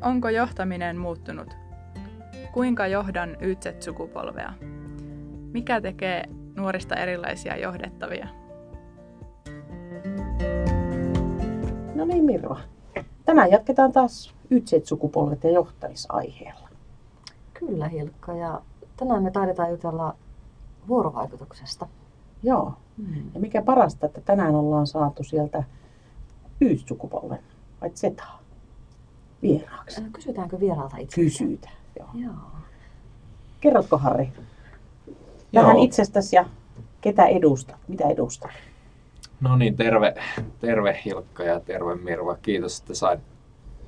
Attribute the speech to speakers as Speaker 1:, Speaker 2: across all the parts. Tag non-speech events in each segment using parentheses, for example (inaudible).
Speaker 1: Onko johtaminen muuttunut? Kuinka johdan YZ-sukupolvea? Mikä tekee nuorista erilaisia johdettavia?
Speaker 2: No niin Mirva. Tänään jatketaan taas YZ-sukupolvet ja johtamisaiheella.
Speaker 3: Kyllä Hilkka ja tänään me taidetaan jutella vuorovaikutuksesta.
Speaker 2: Joo. Mm. Ja mikä parasta, että tänään ollaan saatu sieltä Y-sukupolven vai Z vieraaksi.
Speaker 3: Kysytäänkö vieraalta itse?
Speaker 2: Kysytään, joo.
Speaker 3: Joo.
Speaker 2: Kerrotko Harri vähän
Speaker 4: Joo.
Speaker 2: itsestäsi ja ketä edustat? Mitä edustat?
Speaker 4: No niin, terve, terve Hilkka ja terve Mirva. Kiitos, että sain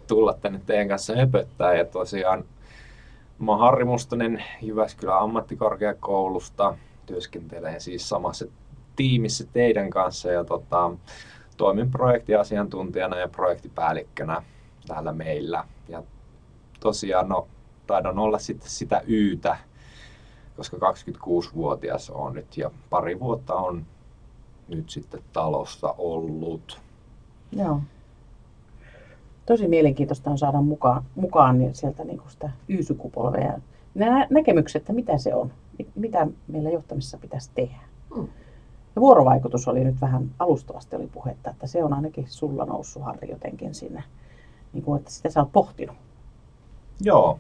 Speaker 4: tulla tänne teidän kanssa höpöttää. Ja tosiaan mä oon Harri Mustonen Jyväskylän ammattikorkeakoulusta. Työskentelen siis samassa tiimissä teidän kanssa ja tota, toimin projektiasiantuntijana ja projektipäällikkönä täällä meillä. Ja tosiaan no, taidan olla sitten sitä Ytä, koska 26-vuotias on nyt ja pari vuotta on nyt sitten talossa ollut.
Speaker 2: Joo. Tosi mielenkiintoista on saada mukaan, mukaan niin sieltä niin kuin sitä Y-sukupolvea. ja Nämä näkemykset, että mitä se on, mit- mitä meillä johtamisessa pitäisi tehdä.
Speaker 3: Mm.
Speaker 2: Ja vuorovaikutus oli nyt vähän alustavasti oli puhetta, että se on ainakin sulla noussut Harri jotenkin sinne, niin kuin, että sitä sä oot pohtinut.
Speaker 4: Joo.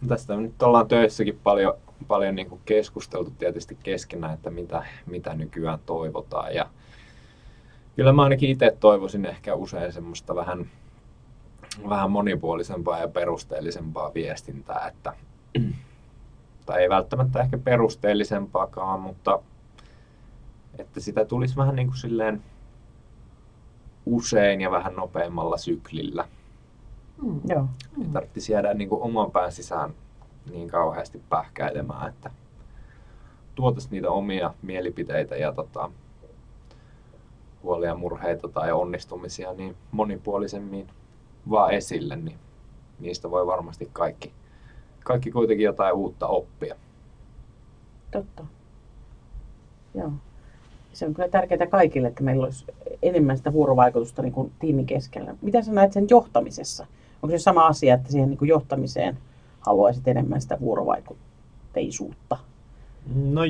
Speaker 4: No Tästä nyt ollaan töissäkin paljon, paljon niin kuin keskusteltu tietysti keskenään, että mitä, mitä nykyään toivotaan. Ja kyllä mä ainakin itse toivoisin ehkä usein semmoista vähän, vähän monipuolisempaa ja perusteellisempaa viestintää, että, (clears throat) tai ei välttämättä ehkä perusteellisempaakaan, mutta että sitä tulisi vähän niin kuin silleen usein ja vähän nopeammalla syklillä.
Speaker 3: Mm.
Speaker 2: Joo.
Speaker 4: Ei tarvitsisi jäädä niin kuin oman pään sisään niin kauheasti pähkäilemään, että tuotaisiin niitä omia mielipiteitä ja tota, huolia, murheita tai onnistumisia niin monipuolisemmin vaan esille, niin niistä voi varmasti kaikki, kaikki kuitenkin jotain uutta oppia.
Speaker 2: Totta. Joo. Se on kyllä tärkeää kaikille, että meillä olisi enemmän sitä vuorovaikutusta niin kuin tiimin keskellä. Mitä sä näet sen johtamisessa? Onko se sama asia, että siihen niin kuin johtamiseen haluaisit enemmän sitä vuorovaikutteisuutta?
Speaker 4: No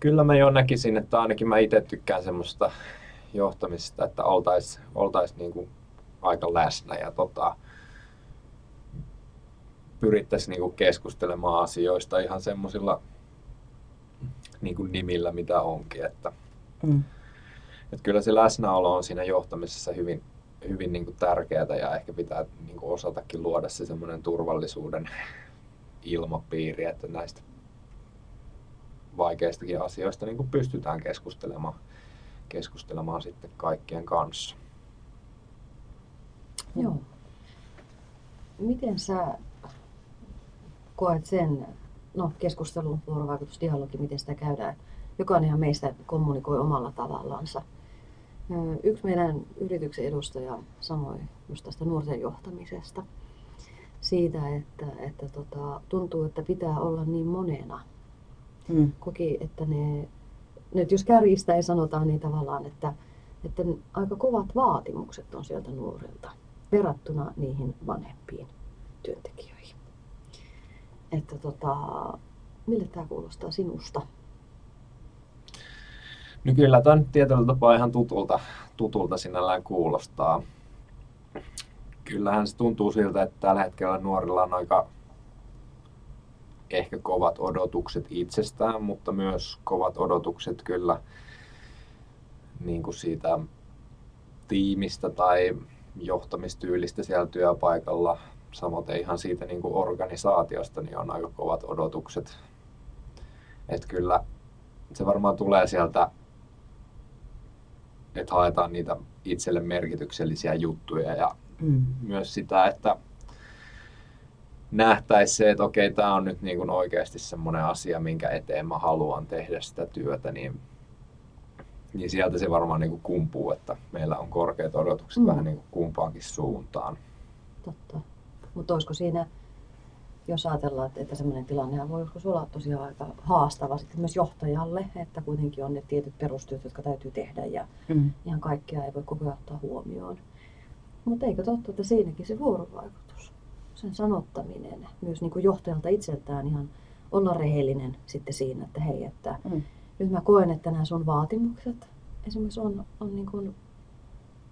Speaker 4: kyllä mä jo näkisin, että ainakin mä itse tykkään semmoista johtamisesta, että oltaisiin oltais niinku aika läsnä ja tota, pyrittäisiin niinku keskustelemaan asioista ihan semmoisilla niinku nimillä, mitä onkin. Että,
Speaker 2: Mm.
Speaker 4: että kyllä se läsnäolo on siinä johtamisessa hyvin, hyvin niinku tärkeää ja ehkä pitää niinku osatakin luoda se semmoinen turvallisuuden ilmapiiri, että näistä vaikeistakin asioista niin kuin pystytään keskustelemaan, keskustelemaan sitten kaikkien kanssa.
Speaker 3: Joo. Miten sä koet sen, no keskustelu, vuorovaikutus, dialogi, miten sitä käydään? Jokainenhan meistä kommunikoi omalla tavallaansa. Yksi meidän yrityksen edustaja sanoi just tästä nuorten johtamisesta. Siitä, että, että tota, tuntuu, että pitää olla niin monena.
Speaker 2: Mm.
Speaker 3: Koki, että ne, nyt jos kärjistäen sanotaan niin tavallaan, että, että aika kovat vaatimukset on sieltä nuorilta verrattuna niihin vanhempiin työntekijöihin. Että tota, mille tämä kuulostaa sinusta?
Speaker 4: No kyllä tämä nyt tietyllä tapaa ihan tutulta, tutulta sinällään kuulostaa. Kyllähän se tuntuu siltä, että tällä hetkellä nuorilla on aika ehkä kovat odotukset itsestään, mutta myös kovat odotukset kyllä niin kuin siitä tiimistä tai johtamistyylistä siellä työpaikalla. Samoin ihan siitä niin kuin organisaatiosta niin on aika kovat odotukset. Että kyllä se varmaan tulee sieltä, että haetaan niitä itselle merkityksellisiä juttuja ja
Speaker 2: Mm.
Speaker 4: myös sitä, että nähtäisi se, että okei, tämä on nyt niin kuin oikeasti semmoinen asia, minkä eteen mä haluan tehdä sitä työtä, niin, niin sieltä se varmaan niin kuin kumpuu, että meillä on korkeat odotukset
Speaker 3: Mm.
Speaker 4: vähän niin kuin kumpaankin suuntaan.
Speaker 3: Totta. Mutta olisiko siinä, jos ajatellaan, että, että semmoinen tilanne voi joskus olla tosiaan aika haastava sitten myös johtajalle, että kuitenkin on ne tietyt perustyöt, jotka täytyy tehdä ja
Speaker 2: Mm.
Speaker 3: ihan kaikkea ei voi koko ajan ottaa huomioon. Mutta eikö totta, että siinäkin se vuorovaikutus? sen sanottaminen myös niin kuin johtajalta itseltään ihan olla rehellinen sitten siinä, että hei, että
Speaker 2: Mm.
Speaker 3: nyt mä koen, että nämä sun vaatimukset esimerkiksi on, on niin kuin,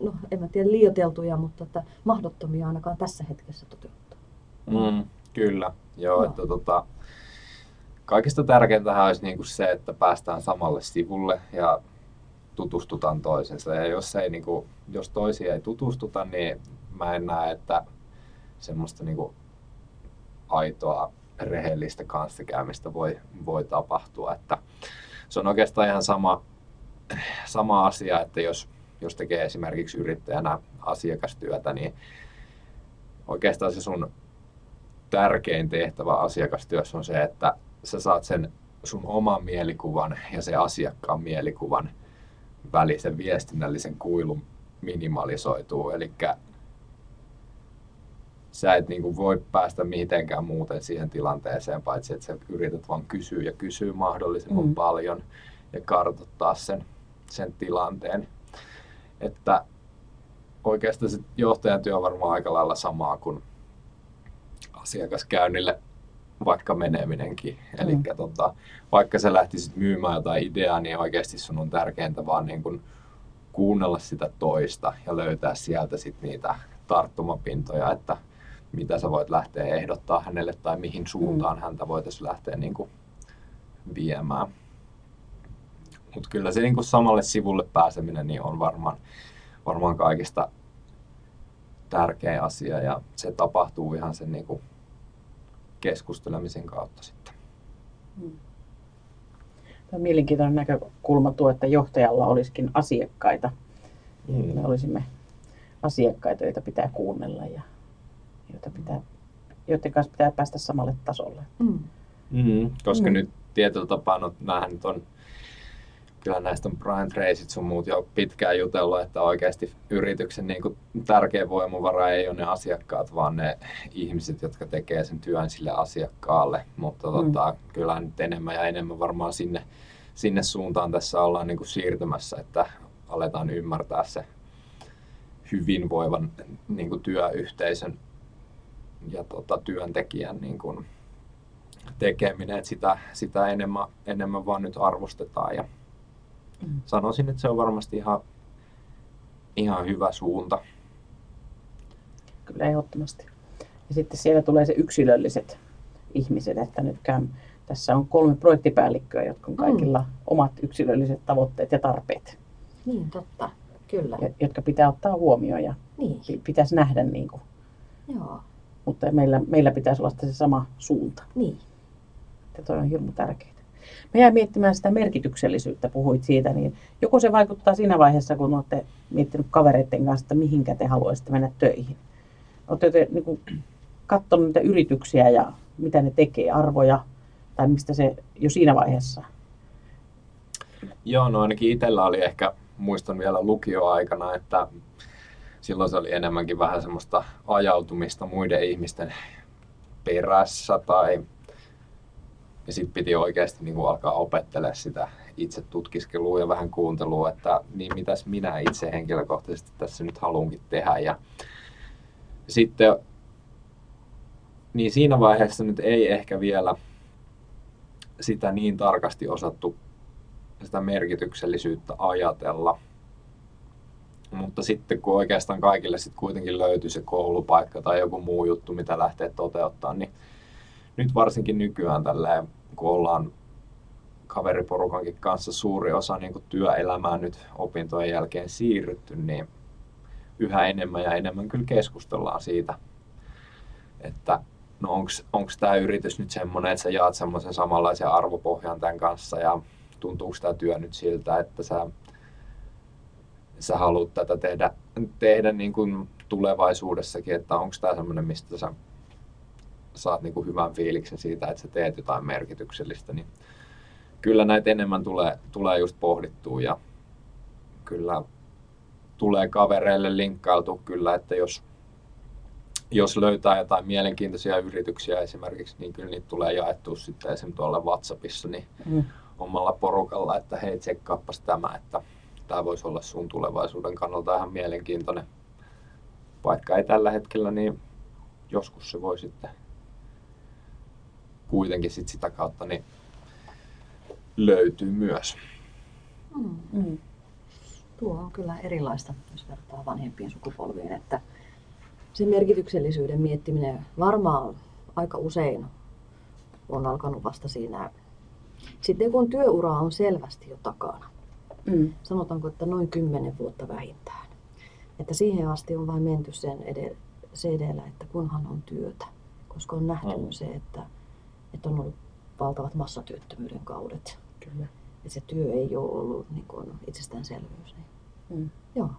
Speaker 3: no en mä tiedä liioteltuja, mutta että mahdottomia ainakaan tässä hetkessä toteuttaa.
Speaker 4: Mm, kyllä, joo,
Speaker 3: Joo.
Speaker 4: että tota, kaikista tärkeintä olisi niinku se, että päästään samalle sivulle ja tutustutaan toisensa. Ja jos, ei, niinku, jos toisia ei tutustuta, niin mä en näe, että semmoista niinku aitoa, rehellistä kanssakäymistä voi, voi tapahtua. Että se on oikeastaan ihan sama, sama asia, että jos, jos tekee esimerkiksi yrittäjänä asiakastyötä, niin oikeastaan se sun tärkein tehtävä asiakastyössä on se, että sä saat sen sun oman mielikuvan ja se asiakkaan mielikuvan välisen viestinnällisen kuilun minimalisoituu. Eli sä et niin voi päästä mitenkään muuten siihen tilanteeseen, paitsi että sä yrität vaan kysyä ja kysyä mahdollisimman
Speaker 2: Mm.
Speaker 4: paljon ja kartoittaa sen, sen tilanteen. Että oikeastaan se johtajan työ on varmaan aika lailla samaa kuin asiakaskäynnille vaikka meneminenkin. Eli
Speaker 2: Mm.
Speaker 4: tota, vaikka sä lähtisit myymään jotain ideaa, niin oikeasti sun on tärkeintä vaan niin kun kuunnella sitä toista ja löytää sieltä sit niitä tarttumapintoja, että mitä sä voit lähteä ehdottaa hänelle tai mihin suuntaan häntä voitaisiin lähteä niin kuin viemään. Mutta kyllä se niin kuin samalle sivulle pääseminen niin on varmaan, varmaan kaikista tärkein asia ja se tapahtuu ihan sen niin kuin keskustelemisen kautta sitten.
Speaker 2: Tämä on mielenkiintoinen näkökulma tuo, että johtajalla olisikin asiakkaita.
Speaker 4: Mm.
Speaker 2: me olisimme asiakkaita, joita pitää kuunnella ja joita pitää, joiden kanssa pitää päästä samalle tasolle.
Speaker 3: Mm.
Speaker 4: Mm, koska
Speaker 2: Mm.
Speaker 4: mm. nyt tietyllä tapaa, no, näähän nyt on, kyllä näistä on Brian Tracyt sun muut jo pitkään jutellut, että oikeasti yrityksen niin kuin, tärkein voimavara ei ole ne asiakkaat, vaan ne ihmiset, jotka tekee sen työn sille asiakkaalle. Mutta
Speaker 2: Mm.
Speaker 4: tota, kyllä nyt enemmän ja enemmän varmaan sinne, sinne suuntaan tässä ollaan niin kuin siirtymässä, että aletaan ymmärtää se hyvinvoivan niin kuin työyhteisön ja tota, työntekijän niin kuin, tekeminen, että sitä, sitä enemmän, enemmän vaan nyt arvostetaan ja
Speaker 2: Mm.
Speaker 4: sanoisin, että se on varmasti ihan, ihan hyvä suunta.
Speaker 2: Kyllä ehdottomasti. Ja sitten siellä tulee se yksilölliset ihmiset, että nyt käyn, tässä on kolme projektipäällikköä, jotka on kaikilla omat yksilölliset tavoitteet ja tarpeet,
Speaker 3: Niin, totta. Kyllä.
Speaker 2: ja- jotka pitää ottaa huomioon ja
Speaker 3: Niin,
Speaker 2: pi- pitäisi nähdä, niin kuin,
Speaker 3: joo.
Speaker 2: mutta meillä, meillä pitäisi olla sitten se sama suunta.
Speaker 3: Niin.
Speaker 2: Ja toi on hirmu tärkeää. Mä jäin miettimään sitä merkityksellisyyttä, puhuit siitä, niin joko se vaikuttaa siinä vaiheessa, kun olette miettinyt kavereiden kanssa, että mihinkä te haluaisitte mennä töihin. Olette te niin katsonut niitä yrityksiä ja mitä ne tekee, arvoja, tai mistä se jo siinä vaiheessa.
Speaker 4: Joo, no ainakin itsellä oli ehkä, muistan vielä lukioaikana, että silloin se oli enemmänkin vähän semmoista ajautumista muiden ihmisten perässä tai ja sitten piti oikeasti niin kuin alkaa opettelemaan sitä itse tutkiskelua ja vähän kuuntelua, että niin mitäs minä itse henkilökohtaisesti tässä nyt haluankin tehdä. Ja sitten niin siinä vaiheessa nyt ei ehkä vielä sitä niin tarkasti osattu sitä merkityksellisyyttä ajatella. Mutta sitten kun oikeastaan kaikille sitten kuitenkin löytyy se koulupaikka tai joku muu juttu, mitä lähtee toteuttaa, niin nyt varsinkin nykyään tälleen, kun ollaan kaveriporukankin kanssa suuri osa niin kuin työelämää nyt opintojen jälkeen siirrytty, niin yhä enemmän ja enemmän kyllä keskustellaan siitä, että no onko tämä yritys nyt semmoinen, että sä jaat semmoisen samanlaisen arvopohjan tämän kanssa ja tuntuuko tämä työ nyt siltä, että sä, sä haluat tätä tehdä, tehdä niin kuin tulevaisuudessakin, että onko tämä semmoinen, mistä sä saat niin kuin hyvän fiiliksen siitä, että sä teet jotain merkityksellistä, niin kyllä näitä enemmän tulee, tulee just pohdittua ja kyllä tulee kavereille linkkailtu kyllä, että jos, jos löytää jotain mielenkiintoisia yrityksiä esimerkiksi, niin kyllä niitä tulee jaettua sitten esimerkiksi tuolla WhatsAppissa niin
Speaker 2: Mm.
Speaker 4: omalla porukalla, että hei tsekkaappas tämä, että tämä voisi olla sun tulevaisuuden kannalta ihan mielenkiintoinen. Vaikka ei tällä hetkellä, niin joskus se voi sitten kuitenkin sit sitä kautta niin löytyy myös.
Speaker 3: Mm.
Speaker 2: Mm.
Speaker 3: Tuo on kyllä erilaista, jos vertaa vanhempiin sukupolviin, että se merkityksellisyyden miettiminen varmaan aika usein on alkanut vasta siinä, sitten kun työura on selvästi jo takana.
Speaker 2: Mm.
Speaker 3: Sanotaanko, että noin kymmenen vuotta vähintään. Että siihen asti on vain menty sen edellä, se edellä, että kunhan on työtä. Koska on nähty
Speaker 4: Mm.
Speaker 3: se, että, että on ollut valtavat massatyöttömyyden kaudet.
Speaker 2: Kyllä.
Speaker 3: Että se työ ei ole ollut niin kuin itsestäänselvyys. Niin.
Speaker 2: Mm.
Speaker 3: Joo.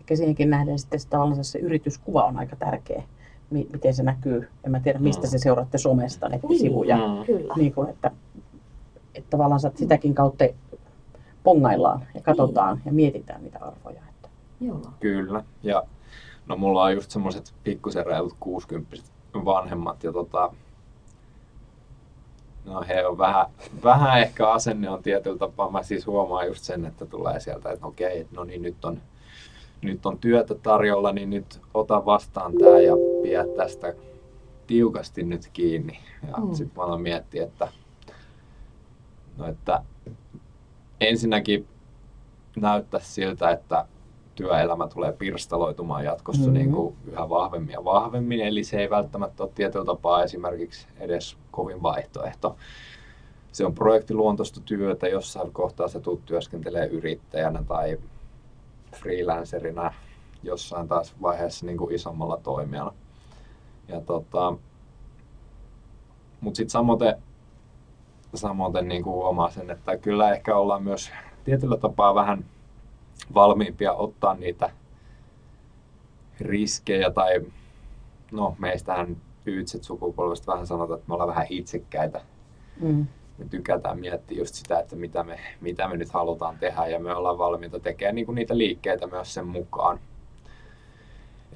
Speaker 2: Ehkä siihenkin nähden sitten se, tavallaan se yrityskuva on aika tärkeä. Mi- miten se näkyy. En mä tiedä, mistä
Speaker 4: Mm.
Speaker 2: se seuraatte somesta, nettisivuja.
Speaker 4: Mm.
Speaker 3: Kyllä.
Speaker 2: Niin kuin, että, että tavallaan että sitäkin kautta pongaillaan ja katsotaan ja mietitään niitä arvoja. Että.
Speaker 3: Joo.
Speaker 4: Kyllä. Ja no mulla on just semmoiset pikkusen reilut 60 vanhemmat ja tota, no he on vähän, vähän ehkä asenne on tietyllä tapaa. Mä siis huomaan just sen, että tulee sieltä, että okei, no niin nyt on, nyt on työtä tarjolla, niin nyt ota vastaan tää ja pidä tästä tiukasti nyt kiinni. Ja
Speaker 3: mm.
Speaker 4: sitten mä aloin miettiä, että, no että ensinnäkin näyttää siltä, että työelämä tulee pirstaloitumaan jatkossa
Speaker 2: Mhm.
Speaker 4: niin kuin yhä vahvemmin ja vahvemmin, eli se ei välttämättä ole tietyllä tapaa esimerkiksi edes kovin vaihtoehto. Se on projektiluontoista työtä, jossain kohtaa se tulet työskentelee yrittäjänä tai freelancerina jossain taas vaiheessa niin kuin isommalla toimijana. Ja tota, mutta sitten samoin, samoin niin kuin huomaa sen, että kyllä ehkä ollaan myös tietyllä tapaa vähän valmiimpia ottaa niitä riskejä tai no meistähän yytset sukupolvesta vähän sanotaan, että me ollaan vähän itsekkäitä.
Speaker 2: Mm.
Speaker 4: Me tykätään miettiä just sitä, että mitä me, mitä me nyt halutaan tehdä ja me ollaan valmiita tekemään niinku niitä liikkeitä myös sen mukaan.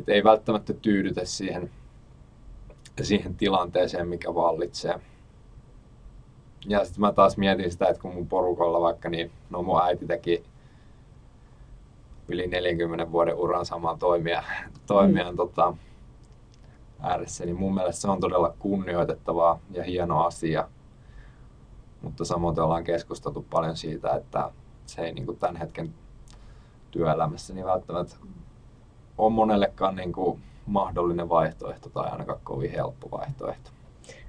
Speaker 4: Et ei välttämättä tyydytä siihen, siihen tilanteeseen, mikä vallitsee. Ja sitten mä taas mietin sitä, että kun mun porukalla vaikka, niin no mun äiti teki yli 40 vuoden uran saman toimijan, toimijan mm. tota, ääressä, niin mun mielestä se on todella kunnioitettavaa ja hieno asia. Mutta samoin ollaan keskusteltu paljon siitä, että se ei niin kuin tämän hetken työelämässä niin välttämättä ole monellekaan niin kuin mahdollinen vaihtoehto tai ainakaan kovin helppo vaihtoehto.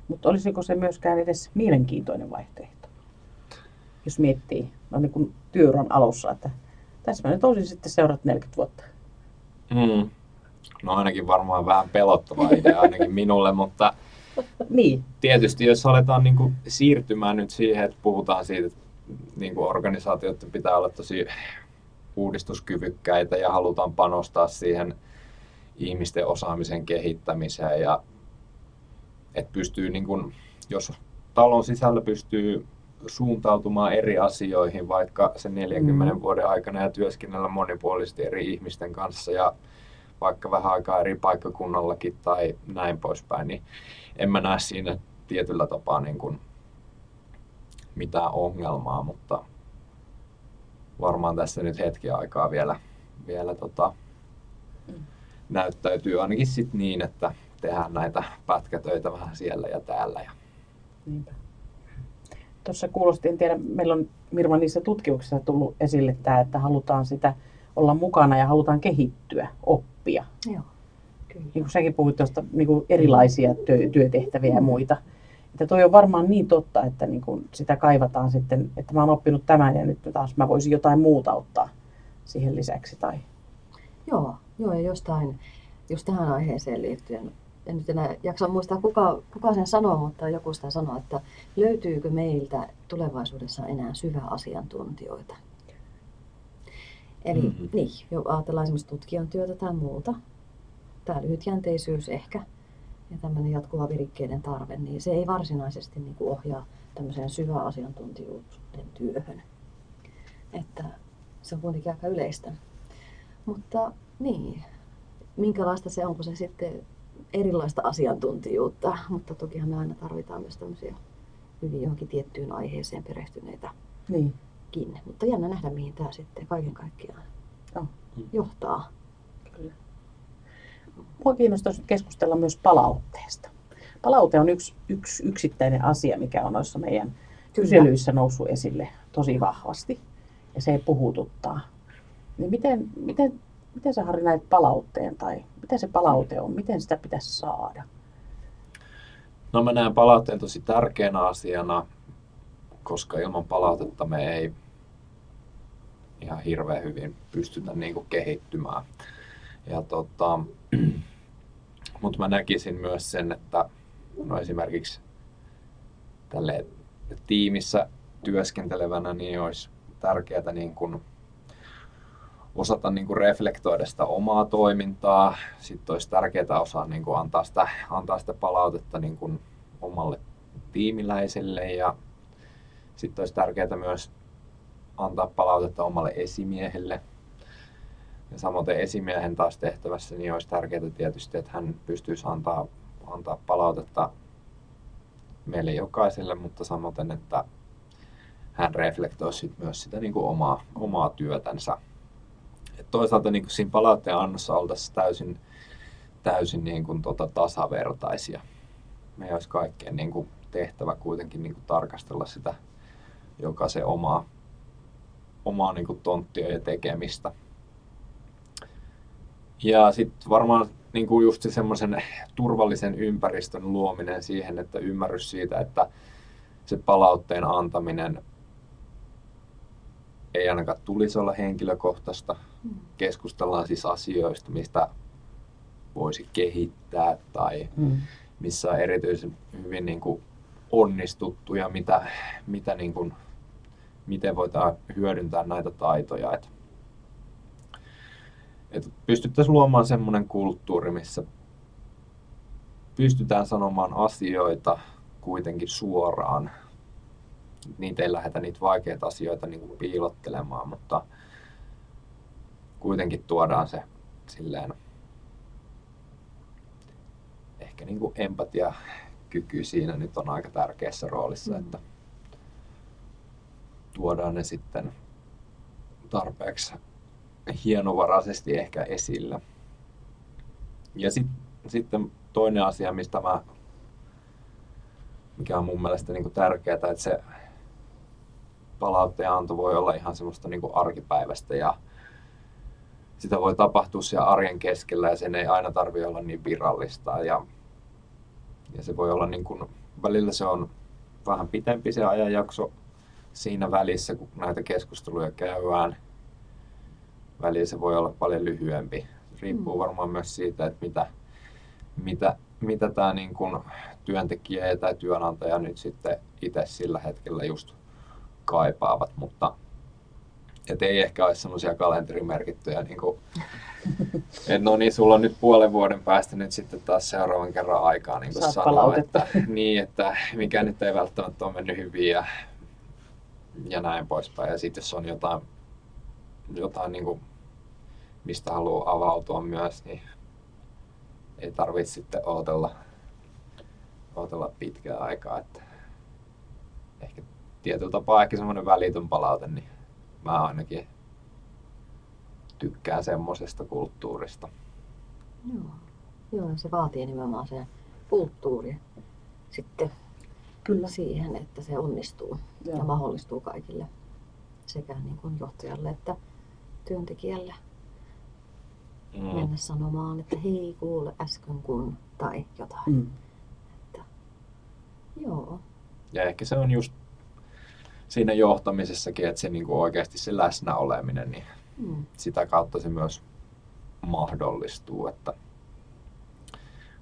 Speaker 2: Mutta olisiko se myöskään edes mielenkiintoinen vaihtoehto? Jos miettii no niin kuin työuran alussa, että tässä mä nyt olisin sitten seuraavat 40 vuotta.
Speaker 4: Mm. No ainakin varmaan vähän pelottava idea ainakin (laughs) minulle, mutta
Speaker 2: Niin,
Speaker 4: tietysti jos aletaan niin kuin siirtymään nyt siihen, että puhutaan siitä, että niin kuin organisaatioiden pitää olla tosi uudistuskyvykkäitä ja halutaan panostaa siihen ihmisten osaamisen kehittämiseen ja että pystyy, niin kuin, jos talon sisällä pystyy suuntautumaan eri asioihin vaikka sen 40
Speaker 2: Mm.
Speaker 4: vuoden aikana ja työskennellä monipuolisesti eri ihmisten kanssa ja vaikka vähän aikaa eri paikkakunnallakin tai näin poispäin, niin en mä näe siinä tietyllä tapaa niin kuin mitään ongelmaa, mutta varmaan tässä nyt hetki aikaa vielä, vielä tota, näyttäytyy ainakin sit niin, että tehdään näitä pätkätöitä vähän siellä ja täällä. Ja,
Speaker 2: niinpä. Tuossa kuulosti, en tiedä, meillä on Mirva niissä tutkimuksissa tullut esille tämä, että halutaan sitä olla mukana ja halutaan kehittyä, oppia.
Speaker 3: Joo. Kyllä.
Speaker 2: Niin kuin säkin puhuit tuosta niin kuin erilaisia työ, työtehtäviä ja muita. Että toi on varmaan niin totta, että niin kuin sitä kaivataan sitten, että mä oon oppinut tämän ja nyt taas mä voisin jotain muuta ottaa siihen lisäksi. Tai...
Speaker 3: Joo, joo, ja jostain, just tähän aiheeseen liittyen, en nyt enää jaksa muistaa kuka, kuka sen sanoo, mutta joku sitä sanoo, että löytyykö meiltä tulevaisuudessa enää syväasiantuntijoita? Eli
Speaker 4: Mhm.
Speaker 3: mm-hmm. niin, jo ajatellaan esimerkiksi tutkijan työtä tai muuta, tämä lyhytjänteisyys ehkä, ja tämmöinen jatkuva virikkeiden tarve, niin se ei varsinaisesti niin kuin ohjaa tämmöiseen syväasiantuntijuuden työhön. Että se on kuitenkin aika yleistä. Mutta niin, minkälaista se on, kun se sitten erilaista asiantuntijuutta, mutta tokihan me aina tarvitaan myös tämmöisiä hyvin johonkin tiettyyn aiheeseen perehtyneitäkin.
Speaker 2: Niin.
Speaker 3: Mutta jännä nähdä, mihin tämä sitten kaiken kaikkiaan
Speaker 2: Joo.
Speaker 3: johtaa.
Speaker 2: Kyllä. mua kiinnostaisi keskustella myös palautteesta. Palaute on yksi, yksi yksittäinen asia, mikä on noissa meidän kyselyissä noussut esille tosi vahvasti. Ja se puhututtaa. Niin miten, miten, miten sä Harri näet palautteen tai mitä se palaute on? Miten sitä pitäisi saada?
Speaker 4: No mä näen palautteen tosi tärkeänä asiana, koska ilman palautetta me ei ihan hirveän hyvin pystytä niin kuin kehittymään. Ja tota, (clears throat) mutta mä näkisin myös sen, että no esimerkiksi tälle tiimissä työskentelevänä niin olisi tärkeää niin kuin osata niin kuin reflektoida sitä omaa toimintaa. Sitten olisi tärkeää osaa niin kuin antaa, sitä, antaa sitä palautetta niin kuin omalle tiimiläiselle ja sitten olisi tärkeää myös antaa palautetta omalle esimiehelle. Ja samoin esimiehen taas tehtävässä niin olisi tärkeää tietysti, että hän pystyisi antaa, antaa palautetta meille jokaiselle, mutta samoin, että hän reflektoisi myös sitä niin kuin omaa, omaa työtänsä. Toisaalta niin kuin siinä palautteen annossa oltaisiin täysin, täysin niin kuin tota tasavertaisia. Meidän olisi kaikkien niin kuin tehtävä kuitenkin niin kuin tarkastella sitä jokaisen omaa, omaa niin kuin tonttia ja tekemistä. Ja sitten varmaan niin kuin just semmoisen turvallisen ympäristön luominen siihen, että ymmärrys siitä, että se palautteen antaminen ei ainakaan tulisi olla henkilökohtaista. Keskustellaan siis asioista, mistä voisi kehittää tai mm. missä on erityisen hyvin niin kuin onnistuttu ja mitä, mitä niin kuin, miten voidaan hyödyntää näitä taitoja. Et, et pystyttäisiin luomaan semmoinen kulttuuri, missä pystytään sanomaan asioita kuitenkin suoraan niitä ei lähdetä niitä vaikeita asioita niin kuin piilottelemaan, mutta kuitenkin tuodaan se silleen ehkä niin kuin empatiakyky siinä nyt on aika tärkeässä roolissa, mm. että tuodaan ne sitten tarpeeksi hienovaraisesti ehkä esille. Ja sit, sitten toinen asia, mistä mä, mikä on mun mielestä niin kuin tärkeää, että se palautteen anto voi olla ihan semmoista niin kuin arkipäivästä ja sitä voi tapahtua siellä arjen keskellä ja sen ei aina tarvi olla niin virallista ja, ja se voi olla niin kuin, välillä se on vähän pitempi se ajanjakso siinä välissä, kun näitä keskusteluja käydään. Välillä se voi olla paljon lyhyempi. Riippuu mm. varmaan myös siitä, että mitä, mitä, mitä tämä niin kuin työntekijä tai työnantaja nyt sitten itse sillä hetkellä just kaipaavat, mutta et ei ehkä ole semmoisia kalenterimerkittyjä, niin kuin, että no niin, sulla on nyt puolen vuoden päästä nyt sitten taas seuraavan kerran aikaa niin kuin sanoa, että, niin, että mikä nyt ei välttämättä ole mennyt hyvin ja, ja näin poispäin. Ja sitten jos on jotain, jotain niin kuin, mistä haluaa avautua myös, niin ei tarvitse sitten odotella, odotella pitkää aikaa. Että ehkä tietyllä tapaa ehkä semmoinen välitön palaute, niin mä ainakin tykkään semmoisesta kulttuurista.
Speaker 3: Joo. Joo, se vaatii nimenomaan se kulttuuri sitten Kyllä. siihen, että se onnistuu Joo. ja mahdollistuu kaikille sekä niin kuin johtajalle että työntekijälle mm. mennä sanomaan, että hei kuule äsken kun tai jotain. Mm. Että, joo.
Speaker 4: Ja ehkä se on just siinä johtamisessakin, että se niin kuin oikeasti se läsnä oleminen, niin mm. sitä kautta se myös mahdollistuu. Että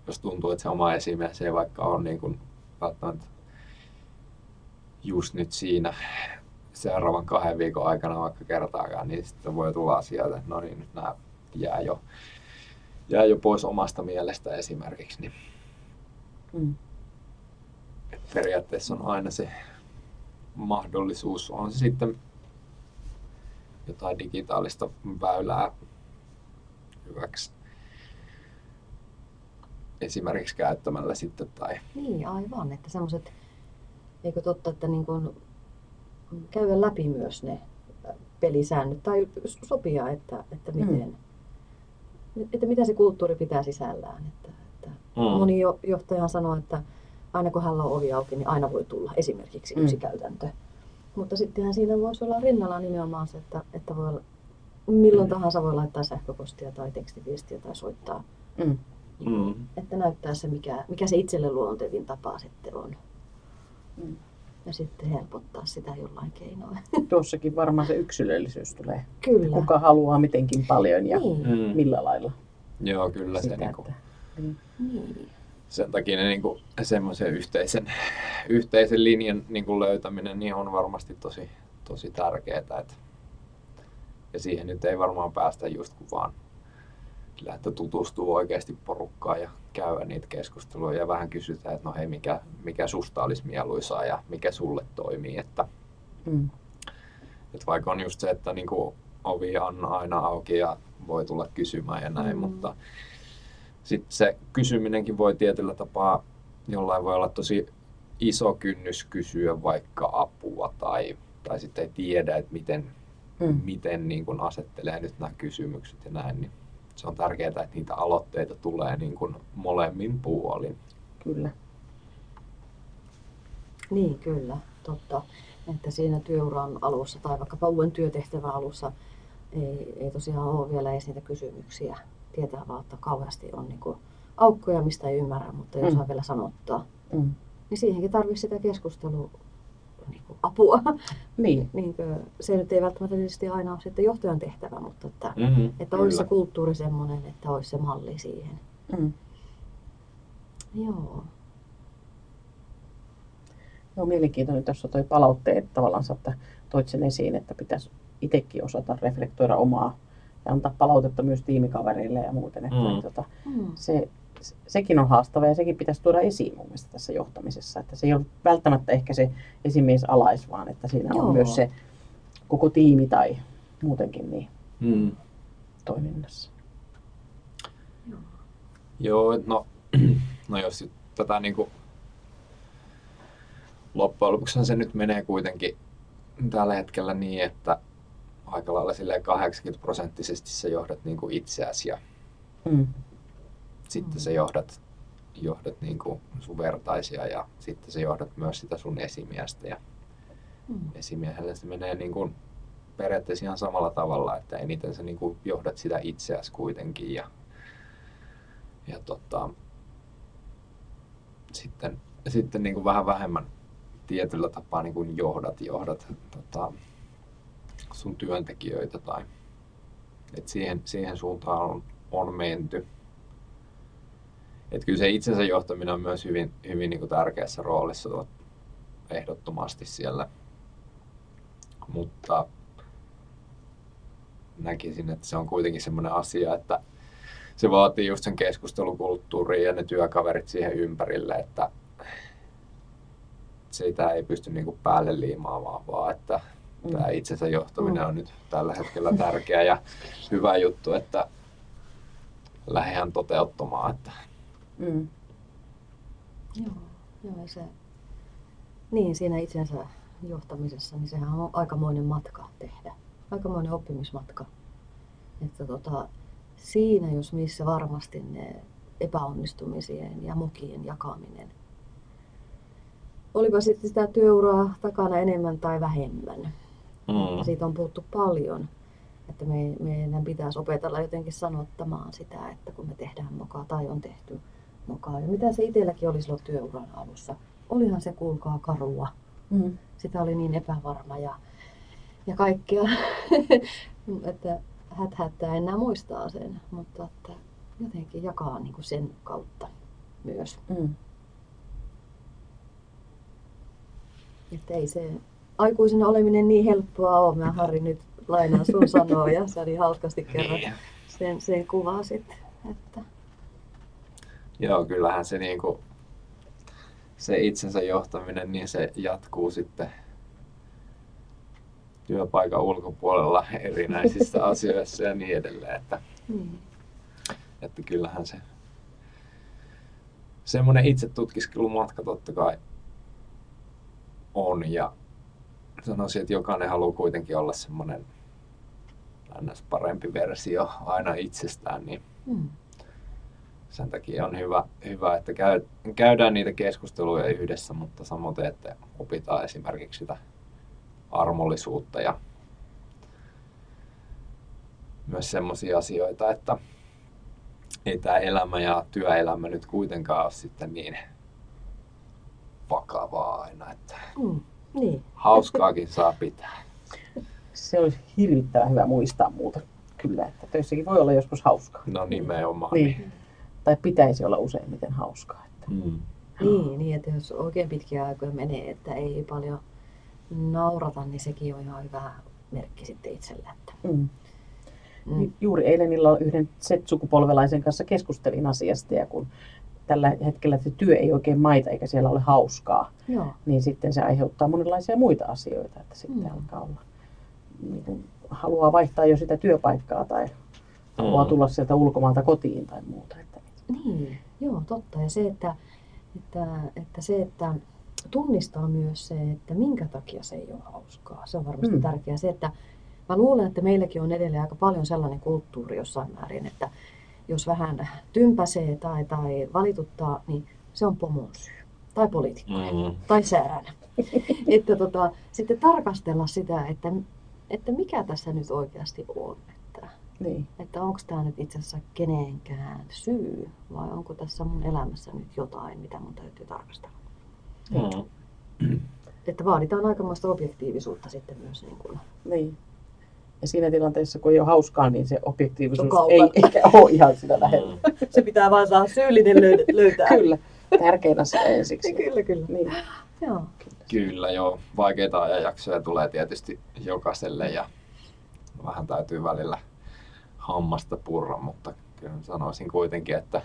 Speaker 4: jos tuntuu, että se oma esimies ei vaikka ole niin kuin välttämättä just nyt siinä seuraavan kahden viikon aikana vaikka kertaakaan, niin sitten voi tulla asioita, että no niin, nyt nämä jää jo, jää jo pois omasta mielestä esimerkiksi. Niin mm. periaatteessa on aina se mahdollisuus. On se sitten jotain digitaalista väylää hyväksi esimerkiksi käyttämällä sitten. Tai...
Speaker 3: Niin, aivan. Että semmoiset, eikö totta, että niin kun käydä läpi myös ne pelisäännöt tai sopia, että, että miten, mm. että mitä se kulttuuri pitää sisällään. Että, että
Speaker 4: Mm.
Speaker 3: Moni jo, johtaja sanoo, että aina kun hänellä on ovi auki, niin aina voi tulla esimerkiksi
Speaker 2: Mm.
Speaker 3: yksi käytäntö. Mutta sittenhän siinä voisi olla rinnalla nimenomaan se, että, että voi olla, milloin
Speaker 4: Mm.
Speaker 3: tahansa voi laittaa sähköpostia tai tekstiviestiä tai soittaa.
Speaker 2: Mm.
Speaker 4: Mm.
Speaker 3: Että näyttää se, mikä, mikä se itselle luontevin tapa sitten on.
Speaker 2: Mm.
Speaker 3: Ja sitten helpottaa sitä jollain keinoin. (laughs)
Speaker 2: Tuossakin varmaan se yksilöllisyys tulee.
Speaker 3: Kyllä.
Speaker 2: Kuka haluaa mitenkin paljon ja
Speaker 3: Niin.
Speaker 4: Mm.
Speaker 2: millä lailla.
Speaker 4: Joo, kyllä se
Speaker 2: sitä,
Speaker 4: niinku,
Speaker 2: että- niin.
Speaker 3: niin.
Speaker 4: Sen takia ne niinku, semmoisen yhteisen, yhteisen linjan niinku löytäminen niin on varmasti tosi, tosi tärkeää. Et, ja siihen nyt ei varmaan päästä just kun vaan sillä, että tutustuu oikeasti porukkaan ja käydä niitä keskusteluja ja vähän kysytään, että no hei, mikä, mikä susta olisi mieluisaa ja mikä sulle toimii. Että,
Speaker 2: Mm.
Speaker 4: että vaikka on just se, että niinku ovi on aina auki ja voi tulla kysymään ja näin,
Speaker 3: Mm.
Speaker 4: mutta sitten se kysyminenkin voi tietyllä tapaa, jollain voi olla tosi iso kynnys kysyä vaikka apua tai, tai sitten ei tiedä, että miten,
Speaker 2: Mm.
Speaker 4: miten niin kun asettelee nyt nämä kysymykset ja näin, niin se on tärkeää, että niitä aloitteita tulee niin kun molemmin puolin.
Speaker 2: Kyllä.
Speaker 3: Niin, kyllä, totta. Että siinä työuran alussa tai vaikkapa uuden työtehtävän alussa ei, ei tosiaan ole vielä edes niitä kysymyksiä. Tietää vaan, että kauheasti on niin kuin aukkoja, mistä ei ymmärrä, mutta ei
Speaker 2: Mm.
Speaker 3: osaa vielä sanottaa.
Speaker 2: Mm.
Speaker 3: Niin siihenkin tarvitsisi sitä keskustelua niin kuin apua.
Speaker 2: Niin. (laughs)
Speaker 3: niin kuin, se nyt ei välttämättä tietysti aina ole sitten johtajan tehtävä, mutta että,
Speaker 4: Mm-hmm.
Speaker 3: että olisi se kulttuuri semmoinen, että olisi se malli siihen.
Speaker 2: Mm.
Speaker 3: Joo.
Speaker 2: Joo, mielenkiintoinen tuossa toi palautteet tavallaan, että toit sen esiin, että pitäisi itsekin osata reflektoida omaa ja antaa palautetta myös tiimikavereille ja muuten. Että,
Speaker 4: Mm.
Speaker 2: tota,
Speaker 3: Mm.
Speaker 2: se, se- sekin on haastava ja sekin pitäisi tuoda esiin mun mielestä tässä johtamisessa. Että se ei ole välttämättä ehkä se esimies alais, vaan että siinä
Speaker 3: Joo.
Speaker 2: on myös se koko tiimi tai muutenkin niin
Speaker 4: Mm.
Speaker 2: toiminnassa.
Speaker 4: Joo, no, (clears throat) no jos tätä niinku loppujen lopuksi se nyt menee kuitenkin tällä hetkellä niin, että aika lailla silleen 80 prosenttisesti sä johdat niinku itseäsi ja
Speaker 2: Mm.
Speaker 4: sitten sä johdat, johdat niinku sun vertaisia ja sitten sä johdat myös sitä sun esimiestä ja
Speaker 3: Mm.
Speaker 4: esimiehelle se menee niinku periaatteessa ihan samalla tavalla, että eniten sä niinku johdat sitä itseäsi kuitenkin ja, ja tota, sitten, sitten niinku vähän vähemmän tietyllä tapaa niinku johdat, johdat tota, sun työntekijöitä tai et siihen, siihen suuntaan on, on menty. Et kyllä se itsensä johtaminen on myös hyvin, hyvin niinku tärkeässä roolissa ehdottomasti siellä. Mutta näkisin, että se on kuitenkin semmoinen asia, että se vaatii just sen keskustelukulttuurin ja ne työkaverit siihen ympärille, että sitä ei pysty niinku päälle liimaamaan, vaan että. Tämä itsensä johtaminen on nyt tällä hetkellä tärkeä ja hyvä juttu, että lähdehän toteuttamaan. Että,
Speaker 2: Mm.
Speaker 3: Joo, joo se, niin siinä itsensä johtamisessa, niin sehän on aikamoinen matka tehdä. Aikamoinen oppimismatka. Että tota, siinä jos missä varmasti ne epäonnistumisien ja mukien jakaminen. Olipa sitten sitä työuraa takana enemmän tai vähemmän. Ja siitä on puhuttu paljon, että me, meidän pitäisi opetella jotenkin sanottamaan sitä, että kun me tehdään mokaa tai on tehty mokaa. Ja mitä se itselläkin oli silloin työuran alussa. Olihan se kuulkaa karua.
Speaker 2: Mm.
Speaker 3: Sitä oli niin epävarma ja, ja kaikkea, (laughs) että hät hättää enää muistaa sen, mutta että jotenkin jakaa niin kuin sen kautta myös.
Speaker 2: Mm.
Speaker 3: Että ei se aikuisena oleminen niin helppoa ole. Mä Harri nyt lainaan sun sanoja, sä niin hauskasti kerran
Speaker 4: Niin.
Speaker 3: sen, sen kuvasit. Että,
Speaker 4: Joo, kyllähän se, niinku, se itsensä johtaminen, niin se jatkuu sitten työpaikan ulkopuolella erinäisissä (laughs) asioissa ja niin edelleen. Että,
Speaker 3: niin.
Speaker 4: että kyllähän se semmoinen itsetutkiskelumatka totta kai on ja sanoisin, että jokainen haluaa kuitenkin olla semmoinen ns. parempi versio aina itsestään, niin
Speaker 3: Mm.
Speaker 4: sen takia on hyvä, hyvä että käy, käydään niitä keskusteluja yhdessä, mutta samoin, että opitaan esimerkiksi sitä armollisuutta ja myös sellaisia asioita, että ei tämä elämä ja työelämä nyt kuitenkaan ole sitten niin vakavaa aina, että
Speaker 3: Mm. Niin.
Speaker 4: hauskaakin saa pitää.
Speaker 2: Se olisi hirvittävän hyvä muistaa muuta. Kyllä, että töissäkin voi olla joskus hauskaa.
Speaker 4: No nimenomaan.
Speaker 2: Niin. Tai pitäisi olla useimmiten hauskaa. Että.
Speaker 4: Mm.
Speaker 3: Niin, niin, että jos oikein pitkiä aikoja menee, että ei paljon naurata, niin sekin on ihan hyvä merkki sitten itselle. Että,
Speaker 2: Mm.
Speaker 3: mm.
Speaker 2: Juuri eilen illalla yhden Z-sukupolvelaisen kanssa keskustelin asiasta ja kun tällä hetkellä se työ ei oikein maita eikä siellä ole hauskaa,
Speaker 3: Joo.
Speaker 2: niin sitten se aiheuttaa monenlaisia muita asioita, että sitten
Speaker 3: Mm.
Speaker 2: alkaa olla, niin kuin, haluaa vaihtaa jo sitä työpaikkaa tai haluaa
Speaker 4: Mm.
Speaker 2: tulla sieltä ulkomailta kotiin tai muuta. Että,
Speaker 3: Niin, joo, totta. Ja se, että, että, että se, että tunnistaa myös se, että minkä takia se ei ole hauskaa. Se on varmasti
Speaker 2: mm.
Speaker 3: tärkeää. Se, että mä luulen, että meilläkin on edelleen aika paljon sellainen kulttuuri jossain määrin, että jos vähän tympäsee tai, tai valituttaa, niin se on pomon syy. Tai poliitikko.
Speaker 4: Mm.
Speaker 3: Tai säärän. (laughs) että tota, sitten tarkastella sitä, että, että mikä tässä nyt oikeasti on. Että,
Speaker 2: niin.
Speaker 3: että onko tämä nyt itse asiassa kenenkään syy vai onko tässä mun elämässä nyt jotain, mitä mun täytyy tarkastella.
Speaker 4: Mm.
Speaker 3: Että vaaditaan aikamoista objektiivisuutta sitten myös. Niin kuin.
Speaker 2: Niin. Ja siinä tilanteessa, kun ei ole hauskaa, niin se objektiivisuus ei eikä ole ihan sitä lähellä.
Speaker 4: Mm.
Speaker 3: Se pitää vaan saada syyllinen löytää.
Speaker 2: Kyllä, tärkein asia ensiksi.
Speaker 3: kyllä, kyllä.
Speaker 2: Niin.
Speaker 3: Joo.
Speaker 4: Kyllä joo, vaikeita ajanjaksoja tulee tietysti jokaiselle ja vähän täytyy välillä hammasta purra, mutta kyllä sanoisin kuitenkin, että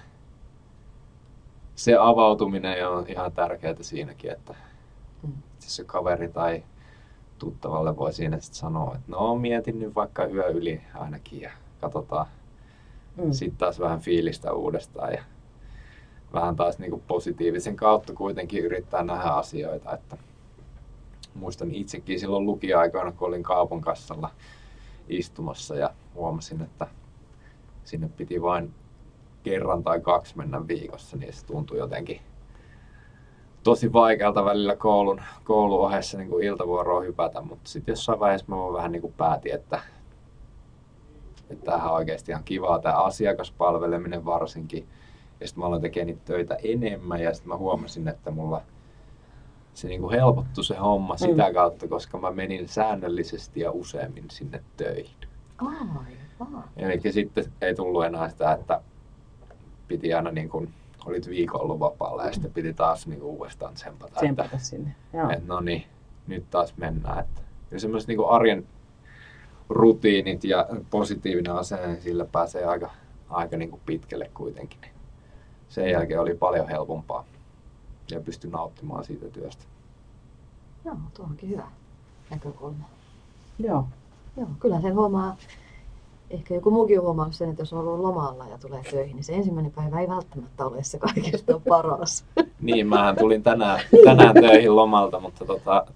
Speaker 4: se avautuminen on ihan tärkeää siinäkin, että
Speaker 3: Mm.
Speaker 4: se kaveri tai tuttavalle voi siinä sitten sanoa, että no mietin nyt vaikka yö yli ainakin ja katsotaan
Speaker 2: Mm.
Speaker 4: sitten taas vähän fiilistä uudestaan ja vähän taas niin positiivisen kautta kuitenkin yrittää nähdä asioita. Että muistan itsekin silloin lukioaikoina, kun olin kaupan kassalla istumassa ja huomasin, että sinne piti vain kerran tai kaksi mennä viikossa, niin se tuntui jotenkin tosi vaikealta välillä koulun, koulun ohessa niin kuin iltavuoroon hypätä, mutta sitten jossain vaiheessa mä vähän niin kuin päätin, että että tämähän on oikeasti ihan kivaa, tämä asiakaspalveleminen varsinkin. Ja sitten mä aloin tekemään niitä töitä enemmän ja sitten mä huomasin, että mulla se niinku helpottui se homma sitä kautta, koska mä menin säännöllisesti ja useammin sinne töihin.
Speaker 3: Aivan.
Speaker 4: Eli sitten ei tullut enää sitä, että piti aina niin kuin, olit viikon ollut vapaalla ja sitten piti taas niin kuin uudestaan tsempata. Että,
Speaker 2: Tsempata sinne. Joo.
Speaker 4: että no niin, nyt taas mennään. Että, ja semmoiset niin kuin arjen rutiinit ja positiivinen asenne, niin sillä pääsee aika, aika niin kuin pitkälle kuitenkin. Sen jälkeen oli paljon helpompaa ja pystyi nauttimaan siitä työstä.
Speaker 3: Joo, tuo onkin hyvä näkökulma.
Speaker 2: Joo.
Speaker 3: Joo, kyllä sen huomaa, ehkä joku muukin huomannut sen, että jos on ollut lomalla ja tulee töihin, niin se ensimmäinen päivä ei välttämättä ole se kaikista paras. (laughs)
Speaker 4: Niin, mähän tulin tänään, tänään töihin lomalta, mutta tota,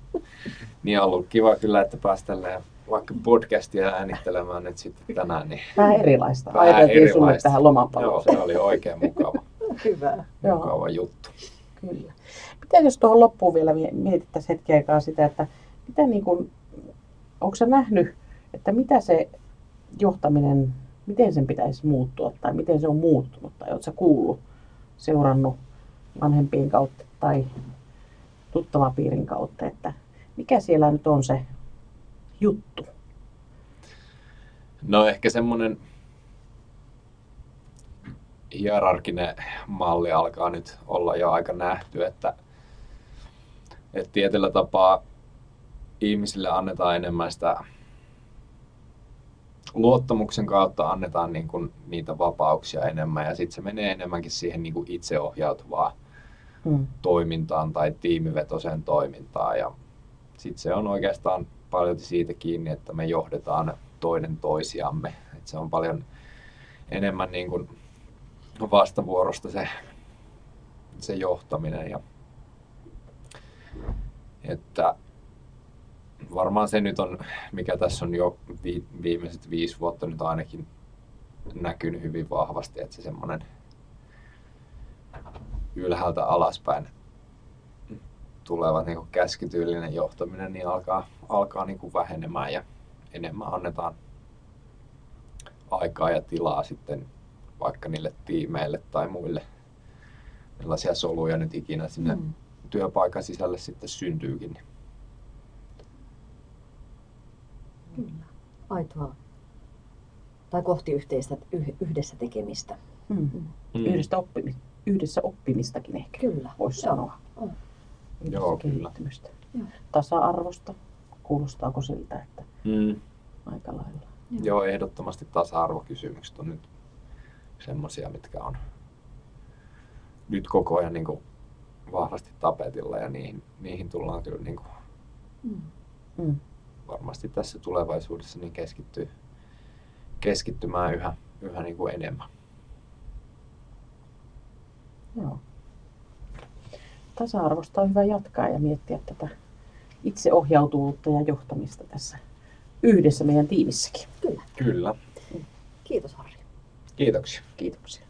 Speaker 4: niin on ollut kiva kyllä, että päästään vaikka podcastia äänittelemään nyt sitten tänään. Niin,
Speaker 2: Vähän erilaista.
Speaker 4: Vähän
Speaker 2: Ajateltiin sulle
Speaker 4: erilaista.
Speaker 2: tähän
Speaker 4: joo,
Speaker 2: lomanpaluuseen.
Speaker 4: se oli oikein mukava, (laughs)
Speaker 3: Hyvä.
Speaker 2: Joo.
Speaker 4: mukava juttu.
Speaker 2: Kyllä. Mitä jos tuohon loppuun vielä mie- mietittäisiin hetken aikaa sitä, että mitä niin kuin, onko sä nähnyt, että mitä se johtaminen, miten sen pitäisi muuttua tai miten se on muuttunut tai oletko kuullut, seurannut vanhempien kautta tai tuttavapiirin kautta, että mikä siellä nyt on se juttu?
Speaker 4: No ehkä semmoinen hierarkinen malli alkaa nyt olla jo aika nähty, että, että tietyllä tapaa ihmisille annetaan enemmän sitä luottamuksen kautta annetaan niin kuin niitä vapauksia enemmän ja sitten se menee enemmänkin siihen niin kuin itseohjautuvaan
Speaker 2: Hmm.
Speaker 4: toimintaan tai tiimivetoiseen toimintaan. Ja sitten se on oikeastaan paljon siitä kiinni, että me johdetaan toinen toisiamme. Et se on paljon enemmän niin kuin vastavuorosta se, se johtaminen. Ja, että varmaan se nyt on, mikä tässä on jo vi, viimeiset viisi vuotta nyt ainakin näkynyt hyvin vahvasti, että se semmoinen ylhäältä alaspäin tuleva niin käskytyylinen johtaminen niin alkaa, alkaa niin kuin vähenemään ja enemmän annetaan aikaa ja tilaa sitten vaikka niille tiimeille tai muille, millaisia soluja nyt ikinä sinne mm. työpaikan sisälle sitten syntyykin.
Speaker 3: Kyllä. Aitoa. Tai kohti yhteistä, yhdessä tekemistä.
Speaker 2: Mm. Mm. Yhdessä, oppimi, yhdessä oppimistakin ehkä
Speaker 3: Kyllä.
Speaker 2: voisi sanoa.
Speaker 3: On.
Speaker 4: Joo, kyllä.
Speaker 3: Joo.
Speaker 2: Tasa-arvosta. Kuulostaako siltä, että
Speaker 4: Mm.
Speaker 2: aika lailla?
Speaker 3: Joo.
Speaker 4: Joo, ehdottomasti tasa-arvokysymykset on nyt semmoisia, mitkä on nyt koko ajan niin kuin vahvasti tapetilla ja niihin, niihin tullaan kyllä niin kuin
Speaker 3: Mm.
Speaker 2: Mm.
Speaker 4: Varmasti tässä tulevaisuudessa niin keskittyy, keskittymään yhä, yhä niin kuin enemmän.
Speaker 2: Joo. Tasa-arvosta on hyvä jatkaa ja miettiä tätä itseohjautuvuutta ja johtamista tässä yhdessä meidän tiimissäkin.
Speaker 3: Kyllä.
Speaker 4: Kyllä.
Speaker 3: Kiitos Harri.
Speaker 4: Kiitoksia.
Speaker 2: Kiitoksia.